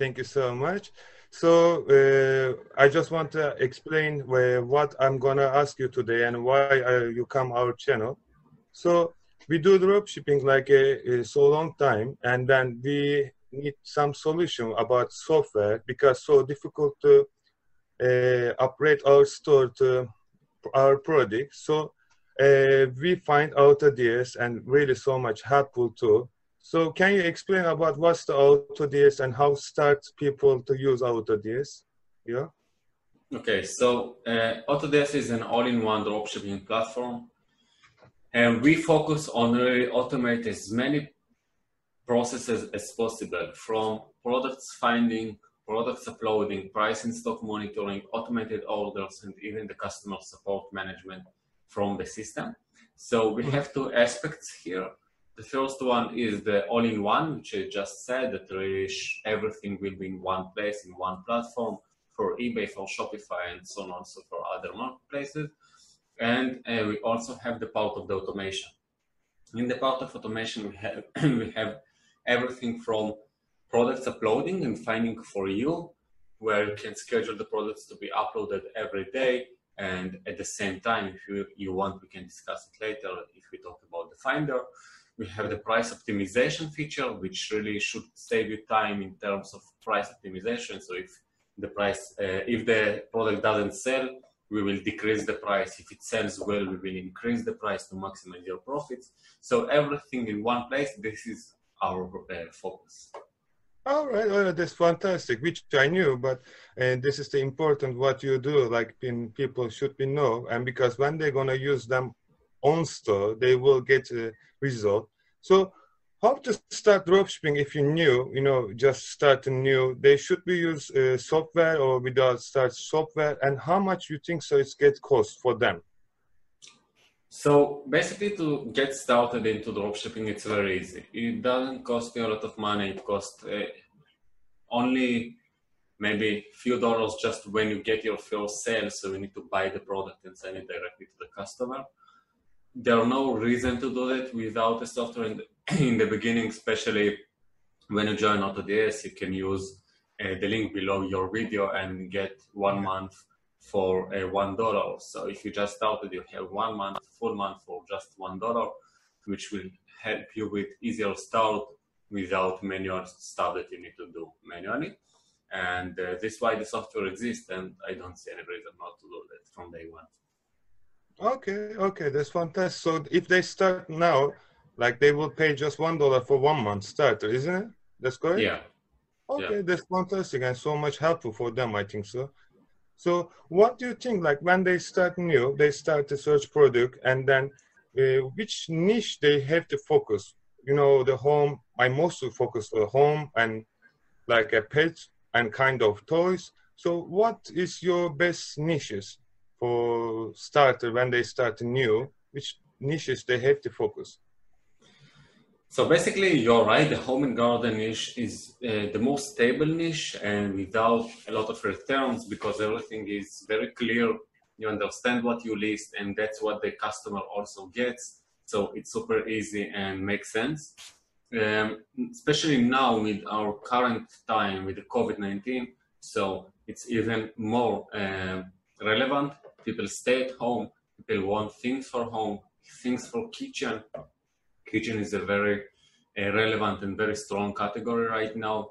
Thank you so much. So uh, I just want to explain uh, what I'm gonna ask you today and why uh, you come our channel. So we do drop shipping like a, a, so long time, and then we need some solution about software because so difficult to uh, operate our store to our product. So uh, we find AutoDS and really so much helpful too. So can you explain about what's the AutoDS and how start people to use AutoDS? Yeah. Okay, so uh, AutoDS is an all-in-one dropshipping platform, and we focus on really automate as many processes as possible, from products finding, products uploading, pricing, stock monitoring, automated orders, and even the customer support management from the system. So we mm-hmm. have two aspects here. The first one is the all-in-one, which I just said that everything will be in one place, in one platform for eBay, for Shopify, and so on also for other marketplaces. And uh, we also have the part of the automation. In the part of automation, we have we have everything from products uploading and finding for you, where you can schedule the products to be uploaded every day. And at the same time, if you, you want, we can discuss it later if we talk about the Finder. We have the price optimization feature, which really should save you time in terms of price optimization. So if the price, uh, if the product doesn't sell, we will decrease the price. If it sells well, we will increase the price to maximize your profits. So everything in one place. This is our uh, focus. All right, well, that's fantastic, which I knew, but and this is the important what you do, like people should be know, and because when they're gonna use them on store, they will get a result. So how to start dropshipping if you're new, you know, just starting new, they should be use uh, software or without start software and how much you think so it's get cost for them? So basically to get started into dropshipping, it's very easy. It doesn't cost you a lot of money. It costs uh, only maybe a few dollars just when you get your first sale. So you need to buy the product and send it directly to the customer there are no reason to do that without a software in the, in the beginning, especially when you join AutoDS, you can use uh, the link below your video and get one month for uh, one dollar. So if you just started, you have one month, full month for just one dollar, which will help you with easier start without manual stuff that you need to do manually. And uh, this is why the software exists, and I don't see any reason not to do that from day one. Okay, okay, that's fantastic. So if they start now, like they will pay just one dollar for one month starter, isn't it? That's correct. Yeah. Okay, yeah. that's fantastic and so much helpful for them. I think so. So what do you think? Like when they start new, they start to search product, and then uh, which niche they have to focus? You know, the home. I mostly focus on home and like a pet and kind of toys. So what is your best niches? For starter when they start new, which niches they have to focus? So basically, you're right. The home and garden niche is uh, the most stable niche and without a lot of returns because everything is very clear. You understand what you list, and that's what the customer also gets. So it's super easy and makes sense. Um, especially now with our current time with the COVID 19. So it's even more uh, relevant People stay at home. People want things for home, things for kitchen. Kitchen is a very uh, relevant and very strong category right now.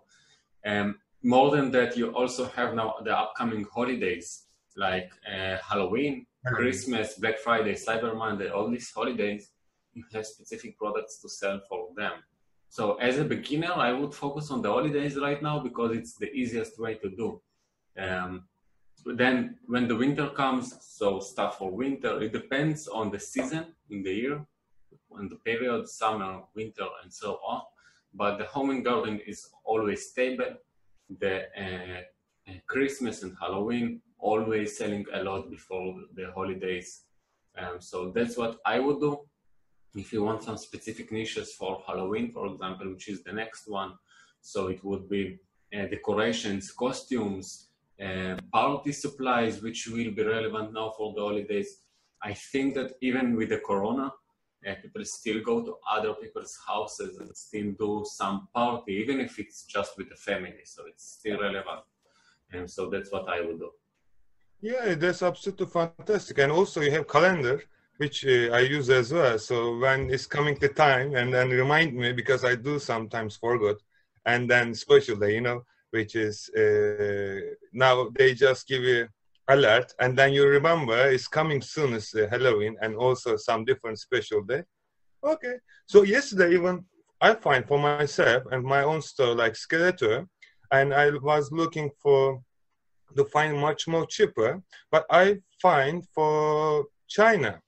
Um, more than that, you also have now the upcoming holidays like uh, Halloween, mm-hmm. Christmas, Black Friday, Cyber Monday, all these holidays. You have specific products to sell for them. So as a beginner, I would focus on the holidays right now because it's the easiest way to do. Um, then when the winter comes, so stuff for winter, it depends on the season in the year, on the period, summer, winter, and so on. But the home and garden is always stable. The uh, uh, Christmas and Halloween always selling a lot before the holidays. Um, so that's what I would do. If you want some specific niches for Halloween, for example, which is the next one, so it would be uh, decorations, costumes, uh, party supplies, which will be relevant now for the holidays. I think that even with the corona, Uh, people still go to other people's houses and still do some party, even if it's just with the family. So it's still relevant. And so that's what I would do. Yeah, that's absolutely fantastic. And also you have calendar, which uh, I use as well. So when it's coming the time and then remind me because I do sometimes forget. And then special day, you know, which is uh, now they just give you alert and then you remember it's coming soon as uh, Halloween and also some different special day. Okay. So yesterday even I find for myself and my own store like Skeletor and I was looking for to find much more cheaper, but I find for China.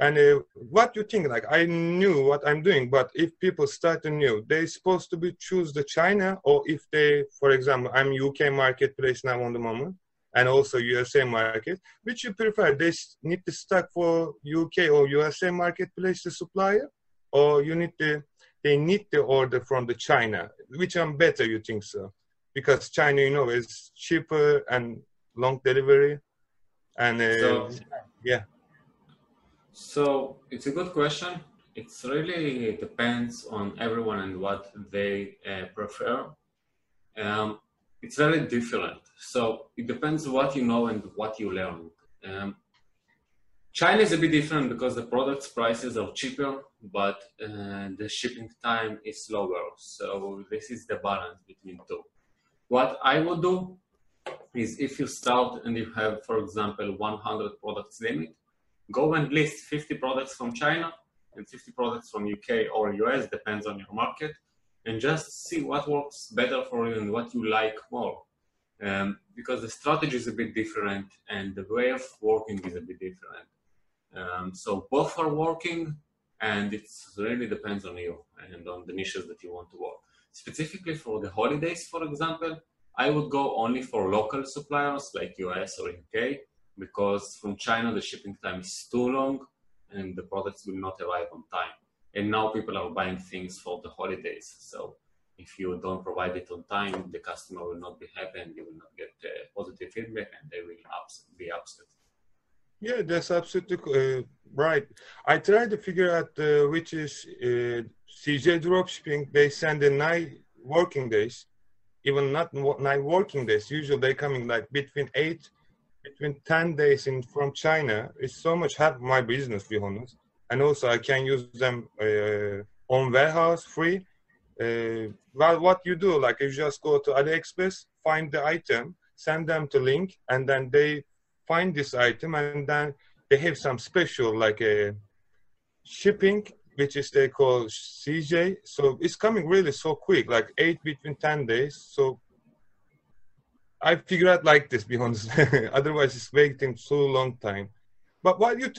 And uh, what you think? Like I knew what I'm doing, but if people start to new, they supposed to be choose the China, or if they, for example, I'm UK marketplace now on the moment, and also USA market, which you prefer? They need to stock for UK or USA marketplace the supplier, or you need to they need to order from the China. Which one better? You think so? because China, you know, is cheaper and long delivery, and uh, so, yeah. So it's a good question. It's really depends on everyone and what they uh, prefer. Um, it's very different. So it depends what you know and what you learn. Um, China is a bit different because the products prices are cheaper, but uh, the shipping time is slower. So this is the balance between two. What I would do is if you start and you have, for example, 100 products limit, go and list 50 products from China and 50 products from UK or US, depends on your market, and just see what works better for you and what you like more. Um, because the strategy is a bit different and the way of working is a bit different. Um, so both are working and it really depends on you and on the niches that you want to work. Specifically for the holidays, for example, I would go only for local suppliers like US or UK because from China the shipping time is too long and the products will not arrive on time. And now people are buying things for the holidays. So if you don't provide it on time, the customer will not be happy and you will not get uh, positive feedback and they will ups- be upset. Yeah, that's absolutely uh, right. I tried to figure out uh, which is uh, CJ dropshipping. They send in nine working days, even not nine working days. Usually they coming like between eight, between ten days in from China. is so much help my business, be honest. And also I can use them uh, on warehouse free. Uh, well, what you do, like you just go to AliExpress, find the item, send them to link, and then they find this item and then they have some special like a shipping which is they call CJ. So it's coming really so quick, like eight between ten days. So I figure out like this, be honest. Otherwise, it's waiting so long time. But what you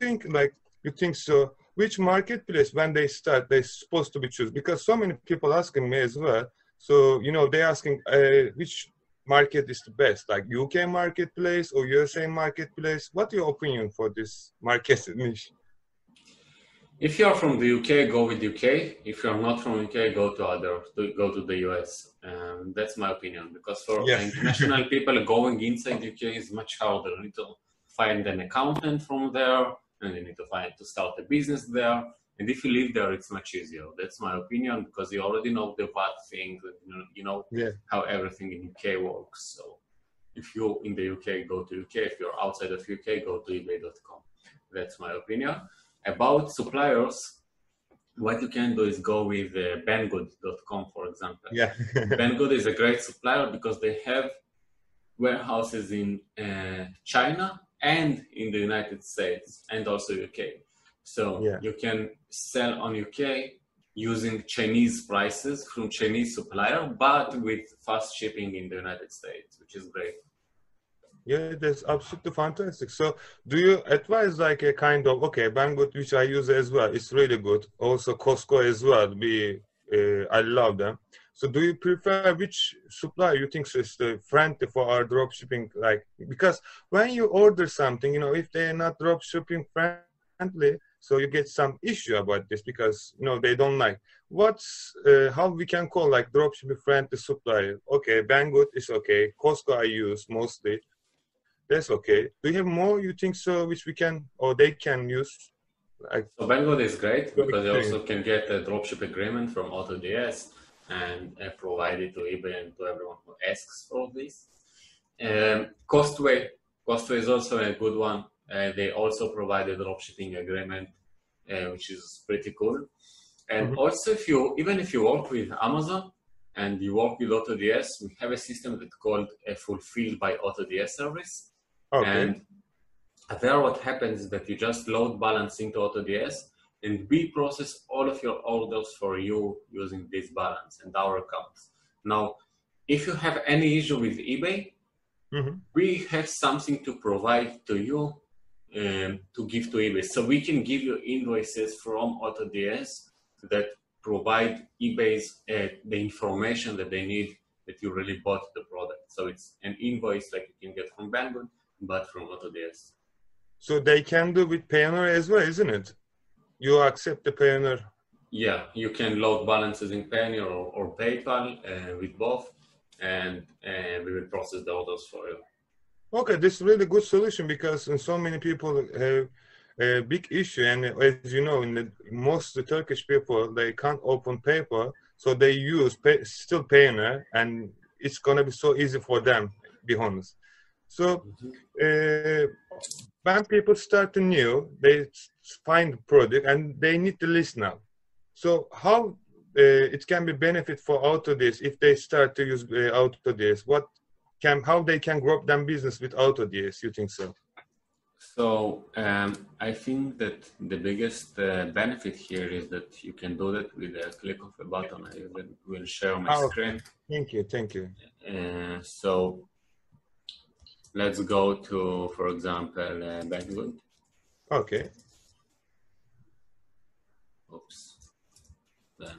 think, like you think so? Which marketplace when they start they're supposed to be choose? Because so many people asking me as well. So you know they're asking uh, which market is the best, like UK marketplace or USA marketplace? What your opinion for this market niche? If you're from the UK, go with UK. If you're not from UK, go to other, go to the US. Um, that's my opinion. Because for yes. international people, going inside UK is much harder. You need to find an accountant from there, and you need to find to start a business there. And if you live there, it's much easier. That's my opinion because you already know the VAT thing. You know, you know yeah. how everything in UK works. So if you're in the UK, go to UK. If you're outside of UK, go to eBay.com. That's my opinion. About suppliers, what you can do is go with uh, Banggood.com, for example. Yeah. Banggood is a great supplier because they have warehouses in uh, China and in the United States and also UK. So yeah. you can sell on UK using Chinese prices from Chinese supplier, but with fast shipping in the United States, which is great. Yeah, that's absolutely fantastic. So, do you advise like a kind of okay, Banggood, which I use as well, it's really good. Also, Costway as well. Be uh, I love them. So, do you prefer which supplier you think is the friendly for our drop shipping? Like because when you order something, you know, if they're not drop shipping friendly, so you get some issue about this because you know they don't like what's uh, how we can call like dropshipping friendly supplier okay banggood is okay costway i use mostly that's okay do you have more you think so which we can or they can use Like, So Banggood is great because you also can get a dropship agreement from AutoDS and uh, provide it to eBay and to everyone who asks for this. Um, Costway, Costway is also a good one. Uh, they also provide a dropshipping agreement, uh, which is pretty cool. And Mhm. also, if you even if you work with Amazon and you work with AutoDS, we have a system that's called a Fulfilled by AutoDS service. Okay. And there, what happens is that you just load balance into AutoDS, and we process all of your orders for you using this balance and our accounts. Now, if you have any issue with eBay, Mhm. we have something to provide to you um, to give to eBay. So we can give you invoices from AutoDS that provide eBay's uh, the information that they need that you really bought the product. So it's an invoice like you can get from Banggood, but from AutoDS. So they can do with Payoneer as well, isn't it? You accept the Payoneer. Yeah, you can load balances in Payoneer or, or PayPal uh, with both, and uh, we will process the orders for you. Okay, this is really good solution because so many people have a big issue, and as you know, in the, most the Turkish people they can't open PayPal, so they use pay, still Payoneer, and it's gonna be so easy for them. Be honest. So uh, when people start new, they find product and they need to list now. So how uh, it can be benefit for auto AutoDS if they start to use uh, AutoDS? What can how they can grow up their business with auto AutoDS? You think so? So um, I think that the biggest uh, benefit here is that you can do that with a click of a button. I will, will share my Oh. screen. Thank you, thank you. Uh, so let's go to, for example, uh. Okay. Oops. Then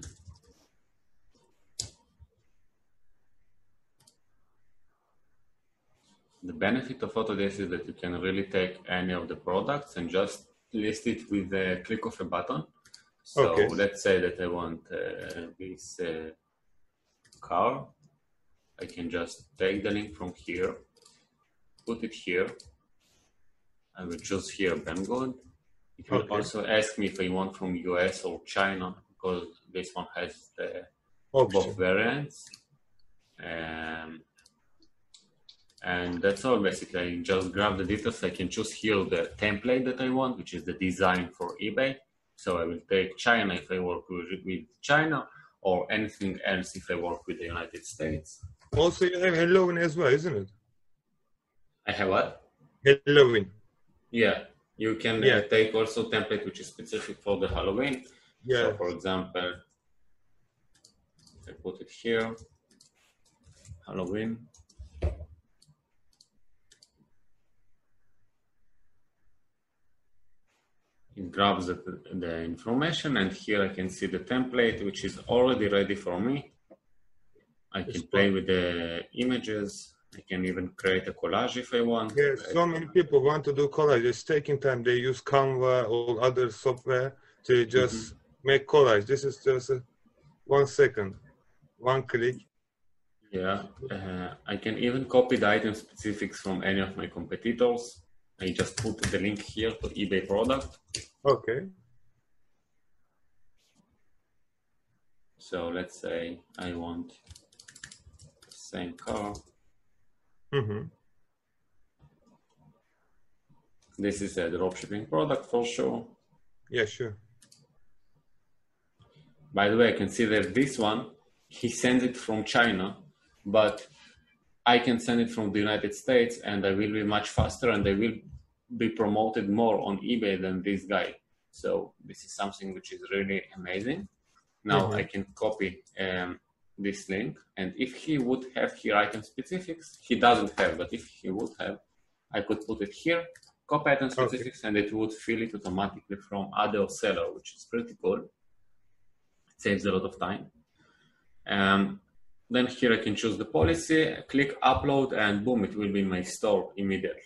the benefit of AutoDS is that you can really take any of the products and just list it with the click of a button. So Okay. let's say that I want uh, this uh, car. I can just take the link from here, put it here. I will choose here Banggood. It will Okay. also ask me if I want from US or China because this one has the Option. both variants. Um, and that's all basically. I just grab the details. I can choose here the template that I want, which is the design for eBay. So I will take China if I work with, with China, or anything else if I work with the United States. Also, you have Halloween as well, isn't it? I have what? Halloween. Yeah, you can Yeah. uh, take also template which is specific for the Halloween. Yeah. So for example, I put it here, Halloween. It grabs the, the information and here I can see the template which is already ready for me. I can play with the images. I can even create a collage if I want. Yeah, so many people want to do collage. It's taking time. They use Canva or other software to just make collage. This is just a, one second, one click. Yeah, uh, I can even copy the item specifics from any of my competitors. I just put the link here to eBay product. Okay. So let's say I want the same car. Mm-hmm. This is a dropshipping product for sure. Yeah, sure. By the way, I can see that this one, he sends it from China, but I can send it from the United States and I will be much faster and I will be promoted more on eBay than this guy. So this is something which is really amazing. Now Mhm. I can copy um, this link and if he would have here item specifics, he doesn't have, but if he would have, I could put it here, copy item Okay. specifics and it would fill it automatically from other seller, which is pretty cool. It saves a lot of time. Um, then here I can choose the policy, click upload, and boom, it will be in my store immediately.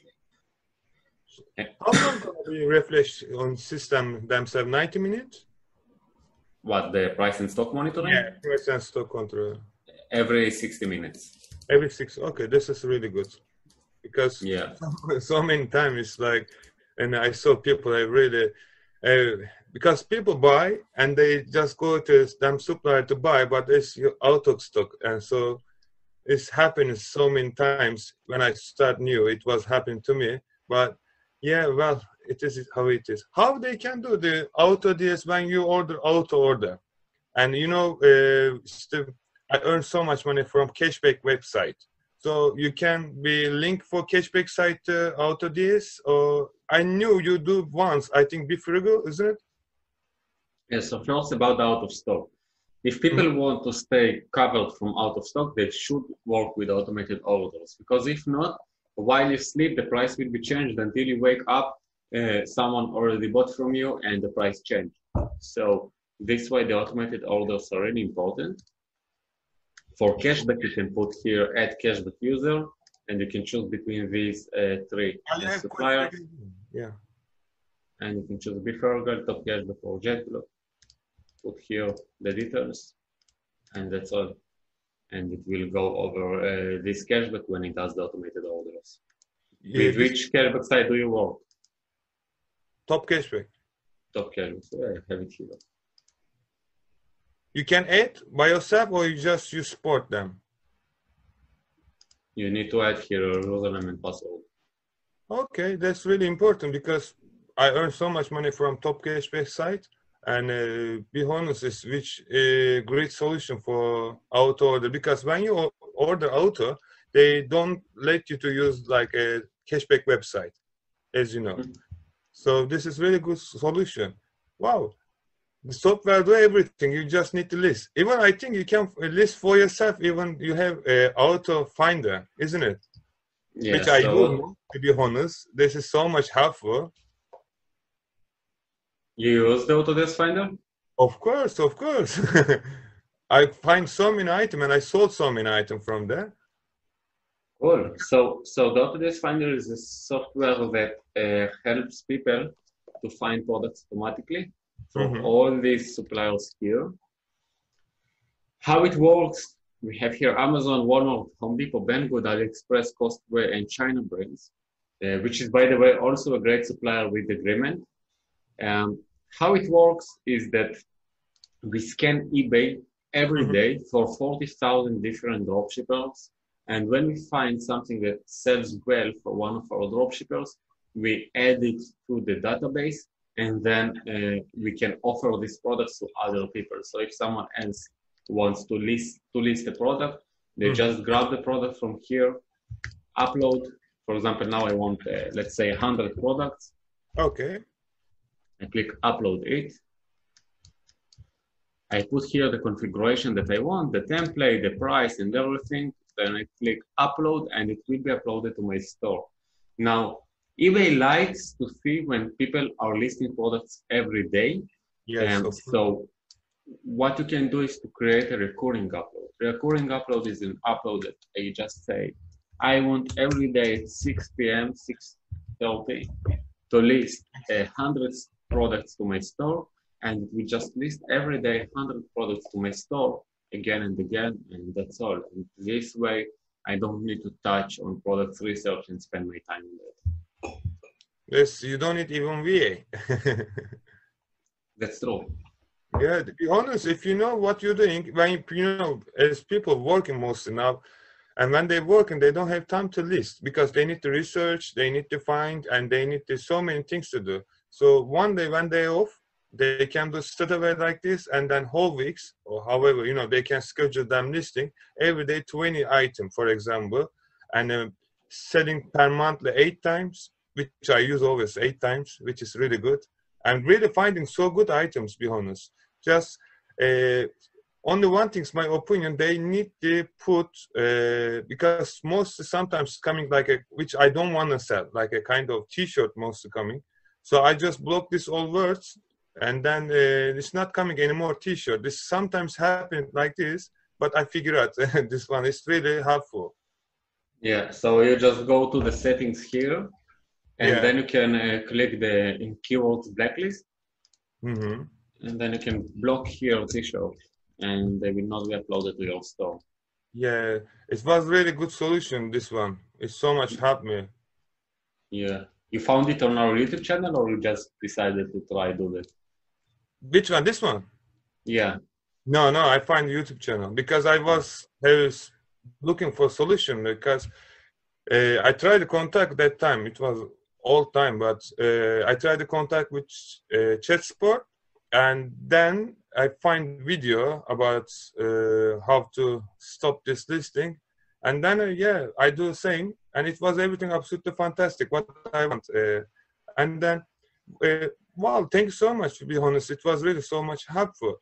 How long gonna be refresh on system themselves? 90 minutes? What the price and stock monitoring? Yeah, Price and stock control. Every 60 minutes. Every six. Okay, this is really good. Because Yeah. so many times it's like, and I saw people I really uh, because people buy and they just go to them supplier to buy, but it's out of stock, and so it's happened so many times. When I start new, it was happening to me, but yeah, well, it is how it is. How they can do the auto DS when you order auto order, and you know, uh, still, I earn so much money from cashback website. So you can be linked for cashback site uh, auto DS, or I knew you do once. I think BeFrugal, isn't it? Yes. So first about the out of stock. If people mm-hmm. want to stay covered from out of stock, they should work with automated orders because if not, while you sleep, the price will be changed until you wake up. Uh, someone already bought from you and the price changed. So this way, the automated orders are really important. For cashback, you can put here add cashback user, and you can choose between these uh, three uh, suppliers. Yeah. And you can choose BeFrugal, Top Cashback, or JetBlue. Put here the details, and that's all and it will go over uh, this cashback when it does the automated orders. Yeah, With which cashback site do you work? Top cashback. Top cashback. I have it here. You can add by yourself or you just you support them? You need to add here a username and password. Okay, that's really important because I earn so much money from top cashback site and uh, be honest is which a great solution for auto order because when you order auto they don't let you to use like a cashback website as you know mm-hmm. So this is really good solution. Wow. The software do everything. You just need to list. Even i think you can list for yourself even you have a auto finder isn't it? Yeah, which i so do to be honest. This is so much helpful. You use the AutoDS Finder? Of course, of course. I find so many items and I sold so many items from there. Cool. So, so AutoDS Finder is a software that uh, helps people to find products automatically from mm-hmm. all these suppliers here. How it works, we have here Amazon, Walmart, Home Depot, Banggood, AliExpress, Costway, and China brands, uh, which is, by the way, also a great supplier with agreement. Um, how it works is that we scan eBay every mm-hmm. day for 40,000 different dropshippers. And when we find something that sells well for one of our dropshippers, we add it to the database and then uh, we can offer these products to other people. So if someone else wants to list to list a product, they mm-hmm. just grab the product from here, upload. For example, now I want uh, let's say 100 products. Okay. I click upload it. I put here the configuration that I want, the template, the price and everything. Then I click upload and it will be uploaded to my store. Now, eBay likes to see when people are listing products every day. Yes. Um, so what you can do is to create a recurring upload. Recurring upload is an upload that you just say, I want every day at 6 p.m., 6.30 to list a hundred products to my store and we just list every day 100 products to my store again and again and that's all. And this way i don't need to touch on product research and spend my time on that yes you don't need even va that's true. Yeah to be honest if you know what you're doing when you know as people working mostly now and when they work and they don't have time to list because they need to research they need to find and they need to so many things to do. So one day, one day off, they can do straight away like this, and then whole weeks, or however, you know, they can schedule them listing every day 20 item, for example, and uh, selling per monthly eight times, which I use always eight times, which is really good. I'm really finding so good items, be honest. Just uh, only one thing's my opinion, they need to put, uh, because most sometimes coming like a, which I don't want to sell, like a kind of t-shirt mostly coming so I just block this all words and then uh, it's not coming anymore t-shirt. This sometimes happens like this, but I figure out this one is really helpful. Yeah, so you just go to the settings here and yeah. then you can uh, click the in keywords blacklist mm-hmm. and then you can block here t-shirt and they will not be uploaded to your store. Yeah, it was really good solution, this one. It so much helped me. Yeah You found it on our YouTube channel, or you just decided to try do that? Which one? This one? Yeah. No, no. I find YouTube channel because I was I was looking for solution because uh, I tried to contact that time. It was all time, but uh, I tried to contact with uh, ChatSport, and then I find video about uh, how to stop this listing, and then uh, yeah, I do the same, and it was everything absolutely fantastic. What I want, uh, and then uh, wow, thank you so much. To be honest, it was really so much helpful.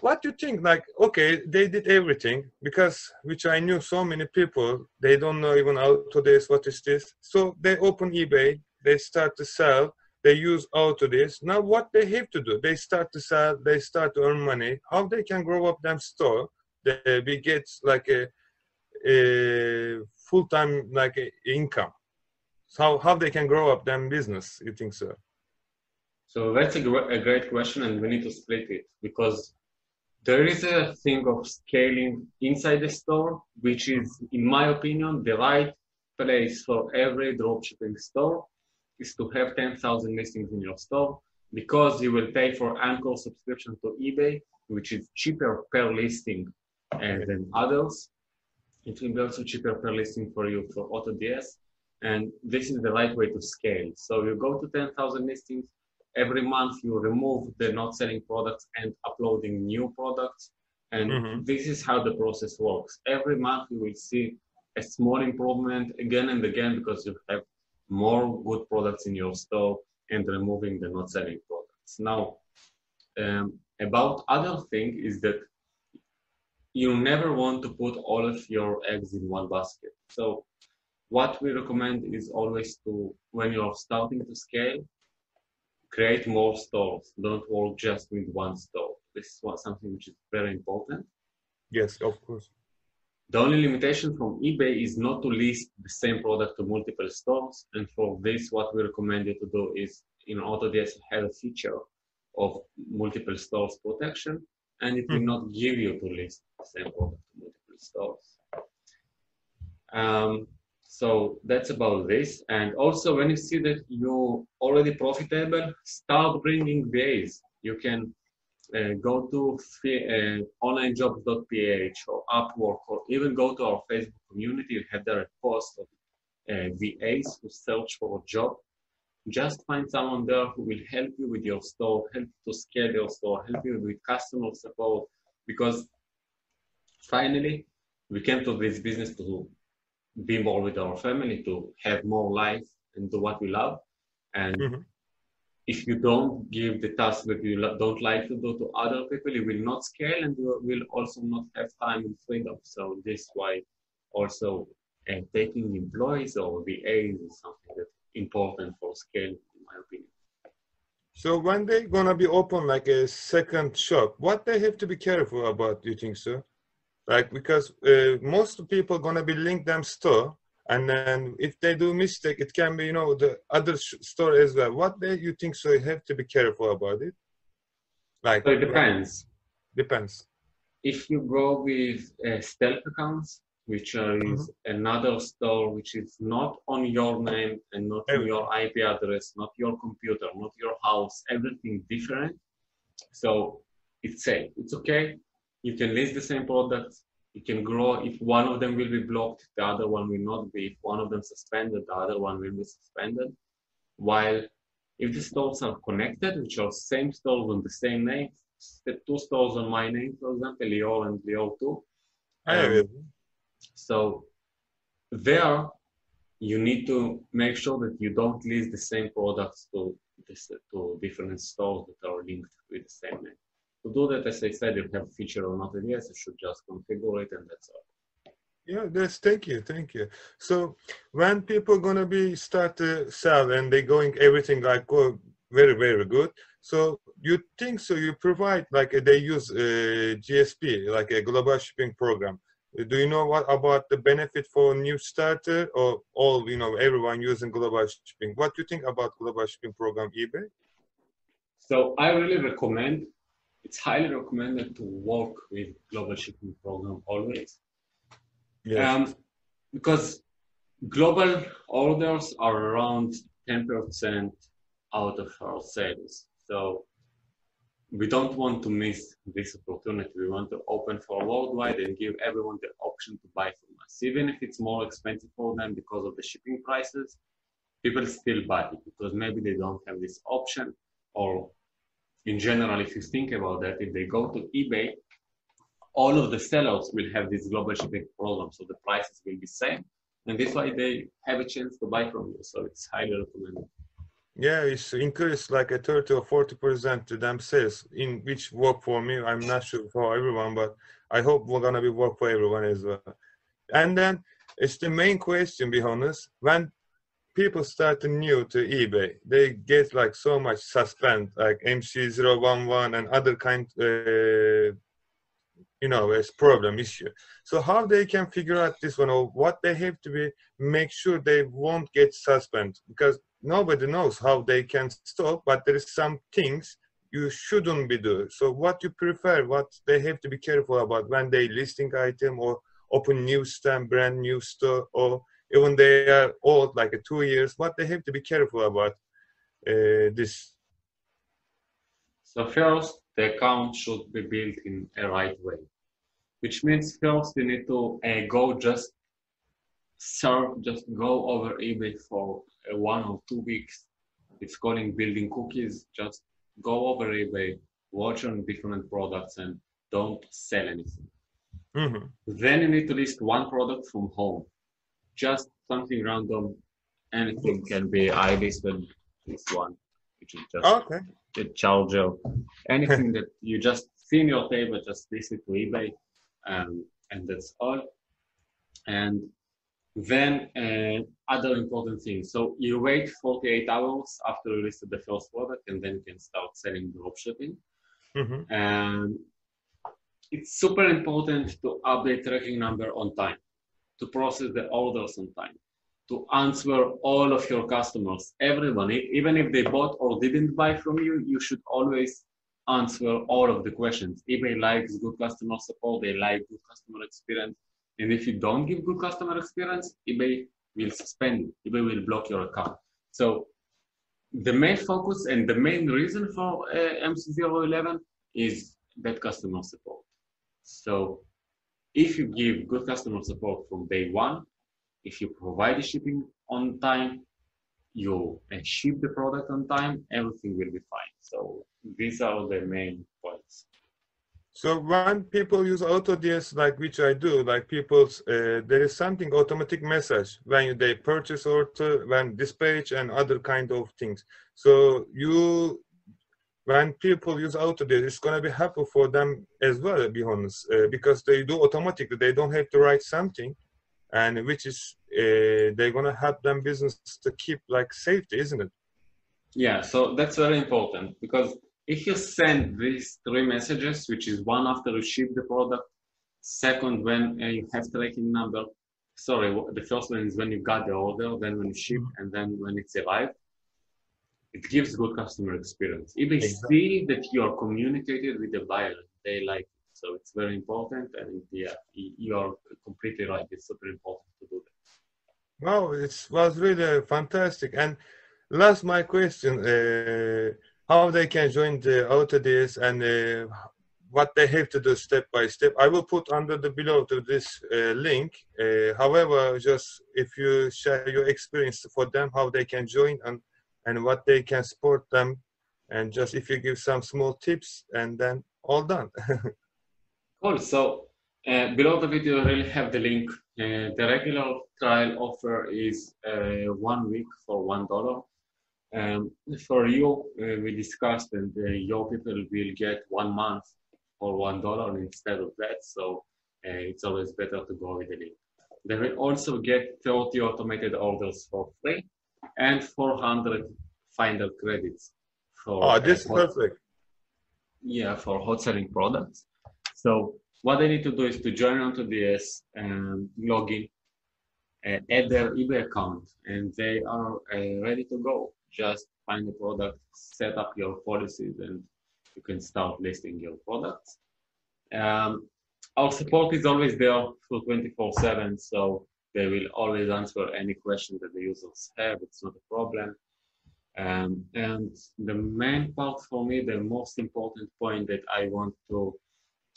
What do you think? Like, okay, they did everything because which I knew so many people they don't know even AutoDS what is this. So they open eBay, they start to sell, they use AutoDS. Now what they have to do? They start to sell, they start to earn money. How they can grow up them store? They, we get like a, a full time like a income. So how how they can grow up them business? You think so? So that's a, gr- a great question, and we need to split it because there is a thing of scaling inside the store, which is, in my opinion, the right place for every dropshipping store is to have 10,000 listings in your store because you will pay for anchor subscription to eBay, which is cheaper per listing than others. It will be also cheaper per listing for you for AutoDS. And this is the right way to scale. So you go to 10,000 listings, every month you remove the not selling products and uploading new products. And Mhm. this is how the process works. Every month you will see a small improvement again and again because you have more good products in your store and removing the not selling products. Now, um, about other thing is that you never want to put all of your eggs in one basket. So what we recommend is always to, when you're starting to scale, create more stores. Don't work just with one store. This is what, something which is very important. Yes, of course. The only limitation from eBay is not to list the same product to multiple stores. And for this, what we recommend you to do is in AutoDS have a feature of multiple stores protection, and it will not give you to list the same product to multiple stores. Um, so that's about this. And also, when you see that you're already profitable, start bringing VAs. You can uh, go to uh, onlinejobs.ph or Upwork, or even go to our Facebook community and have there a post of uh, VAs who search for a job. Just find someone there who will help you with your store, help you to scale your store, help you with customer support. Because finally, we came to this business to be more with our family, to have more life and do what we love. And Mhm. if you don't give the task that you don't like to do to other people, you will not scale and you will also not have time and freedom. So this is why also uh, taking employees or VAs is something that's important for scale, in my opinion. So when they gonna be open like a second shop, what they have to be careful about? Do you think so? Like because uh, most people gonna be link them store, and then if they do mistake, it can be you know the other sh- store as well. What they you think so? You have to be careful about it. Like So it depends. Depends. if you go with uh, stealth accounts, which is another store which is not on your name and not on your IP address, not your computer, not your house, everything different. So it's safe. It's okay. You can list the same products. You can grow. If one of them will be blocked, the other one will not be. If one of them suspended, the other one will be suspended. While if the stores are connected, which are same stores on the same name, the two stores on my name, for example, leo and Lior 2. I Um, so there, you need to make sure that you don't list the same products to to different stores that are linked with the same name. To do that, as I said, you have a feature or not yes, you should just configure it and that's all. Yeah, that's thank you, thank you. So when people gonna be start to sell and they going everything like go very very good. So you think so? You provide like uh, they use uh, GSP like a global shipping program. Do you know what about the benefit for new starter or all you know everyone using global shipping? What do you think about global shipping program eBay? So I really recommend, it's highly recommended to work with global shipping program always. Yes. Um, because global orders are around 10% out of our sales. So we don't want to miss this opportunity. We want to open for worldwide and give everyone the option to buy from us. Even if it's more expensive for them because of the shipping prices, people still buy it because maybe they don't have this option. Or in general, if you think about that, if they go to eBay, all of the sellers will have this global shipping program. So the prices will be same. And this way they have a chance to buy from you. So it's highly recommended. Yeah, it's increased like a 30 or 40% to them sales, in which work for me. I'm not sure for everyone, but I hope we're gonna be work for everyone as well. And then it's the main question, be honest. When people start new to eBay, they get like so much suspend, like MC011 and other kind, uh, you know, it's problem issue. So how they can figure out this one or what they have to be, make sure they won't get suspend because nobody knows how they can stop, but there is some things you shouldn't be doing. So what you prefer, what they have to be careful about when they listing item or open new stamp, brand new store, or even they are old, like two years, but they have to be careful about uh, this. So first, the account should be built in a right way, which means first you need to uh, go just serve, just go over eBay for uh, one or two weeks. It's calling building cookies. Just go over eBay, watch on different products, and don't sell anything. Mm-hmm. Then you need to list one product from home, just something random. Anything can be. I listed this one, which is just okay. the charger. Anything that you just see in your table, just list it to eBay, um, and that's all. And then uh, other important things. So you wait 48 hours after you listed the first product, and then you can start selling dropshipping. Mm-hmm. And it's super important to update tracking number on time, to process the orders on time, to answer all of your customers, everyone, even if they bought or didn't buy from you, you should always answer all of the questions. eBay likes good customer support, they like good customer experience and if you don't give good customer experience, eBay will suspend you. eBay will block your account. So the main focus and the main reason for uh, MC011 is bad customer support. So if you give good customer support from day one, if you provide the shipping on time, you ship the product on time, everything will be fine. So these are the main points. So when people use AutoDS, like which I do, like people's, uh, there is something automatic message when they purchase order, when dispatch and other kind of things. So you, when people use AutoDS, it's gonna be helpful for them as well, be honest, uh, because they do automatically. They don't have to write something, and which is uh, they're gonna help them business to keep like safety, isn't it? Yeah, so that's very important because if you send these three messages, which is one after you ship the product, second when uh, you have tracking number, sorry, the first one is when you got the order, then when you ship, mm-hmm. and then when it's arrived, it gives good customer experience. If they exactly. see that you are communicated with the buyer, they like it. So it's very important, and yeah, you are completely right. It's super important to do that. Wow, it was really fantastic. And last, my question. Uh, how they can join the AutoDS and uh, what they have to do step by step. I will put under the below to this uh, link. Uh, however, just if you share your experience for them, how they can join and and what they can support them, and just if you give some small tips, and then all done. cool. So uh, below the video, really have the link. Uh, the regular trial offer is uh, one week for one dollar um, for you, uh, we discussed, and uh, your people will get one month for one dollar instead of that. So uh, it's always better to go with the link. They will also get 30 automated orders for free and 400 finder credits for. Oh, this is perfect. Yeah, for hot selling products. So what they need to do is to join AutoDS and log in, uh, add their eBay account, and they are uh, ready to go just find the product, set up your policies, and you can start listing your products. Um, our support is always there for 24/7, so They will always answer any question that the users have. It's not a problem. Um, and the main part for me, the most important point that I want to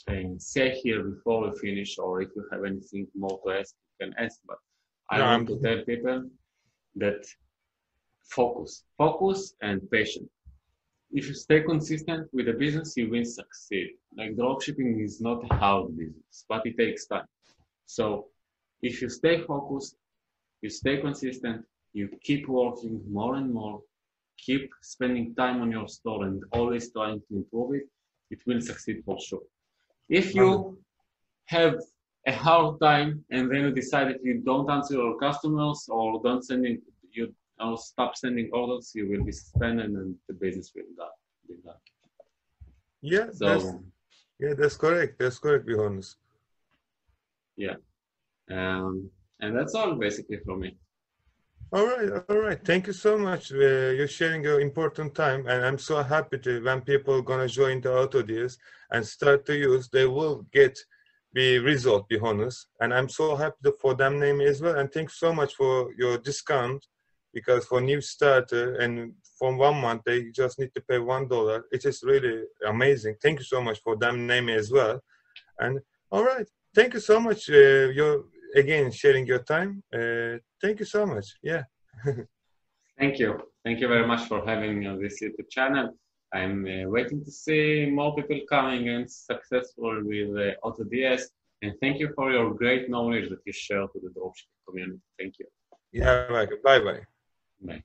uh, say here before we finish, or if you have anything more to ask, you can ask. But I No, want to tell people that focus, focus and patience. If you stay consistent with the business, you will succeed. Like dropshipping is not a hard business, but it takes time. So if you stay focused, you stay consistent, you keep working more and more, keep spending time on your store and always trying to improve it, it will succeed for sure. If you have a hard time and then you decide that you don't answer your customers or don't sending you or stop sending orders, you will be suspended and the business will die. Will die. Yeah, that's, yeah, that's correct. That's correct, be honest. Um, and that's all basically from me. All right, all right. Thank you so much. Uh, you're sharing your important time, and I'm so happy to when people gonna join the auto AutoDS and start to use, they will get the result. Be honest, and I'm so happy for them name as well. And thanks so much for your discount because for new starter and from one month they just need to pay one dollar. It is really amazing. Thank you so much for them name as well. And all right, thank you so much. Uh, you're again sharing your time. Uh, thank you so much. Yeah. Thank you. Thank you very much for having me on this YouTube channel. I'm uh, waiting to see more people coming and successful with uh, AutoDS. And thank you for your great knowledge that you share to the dropshipping community. Thank you. Yeah, bye bye. Bye.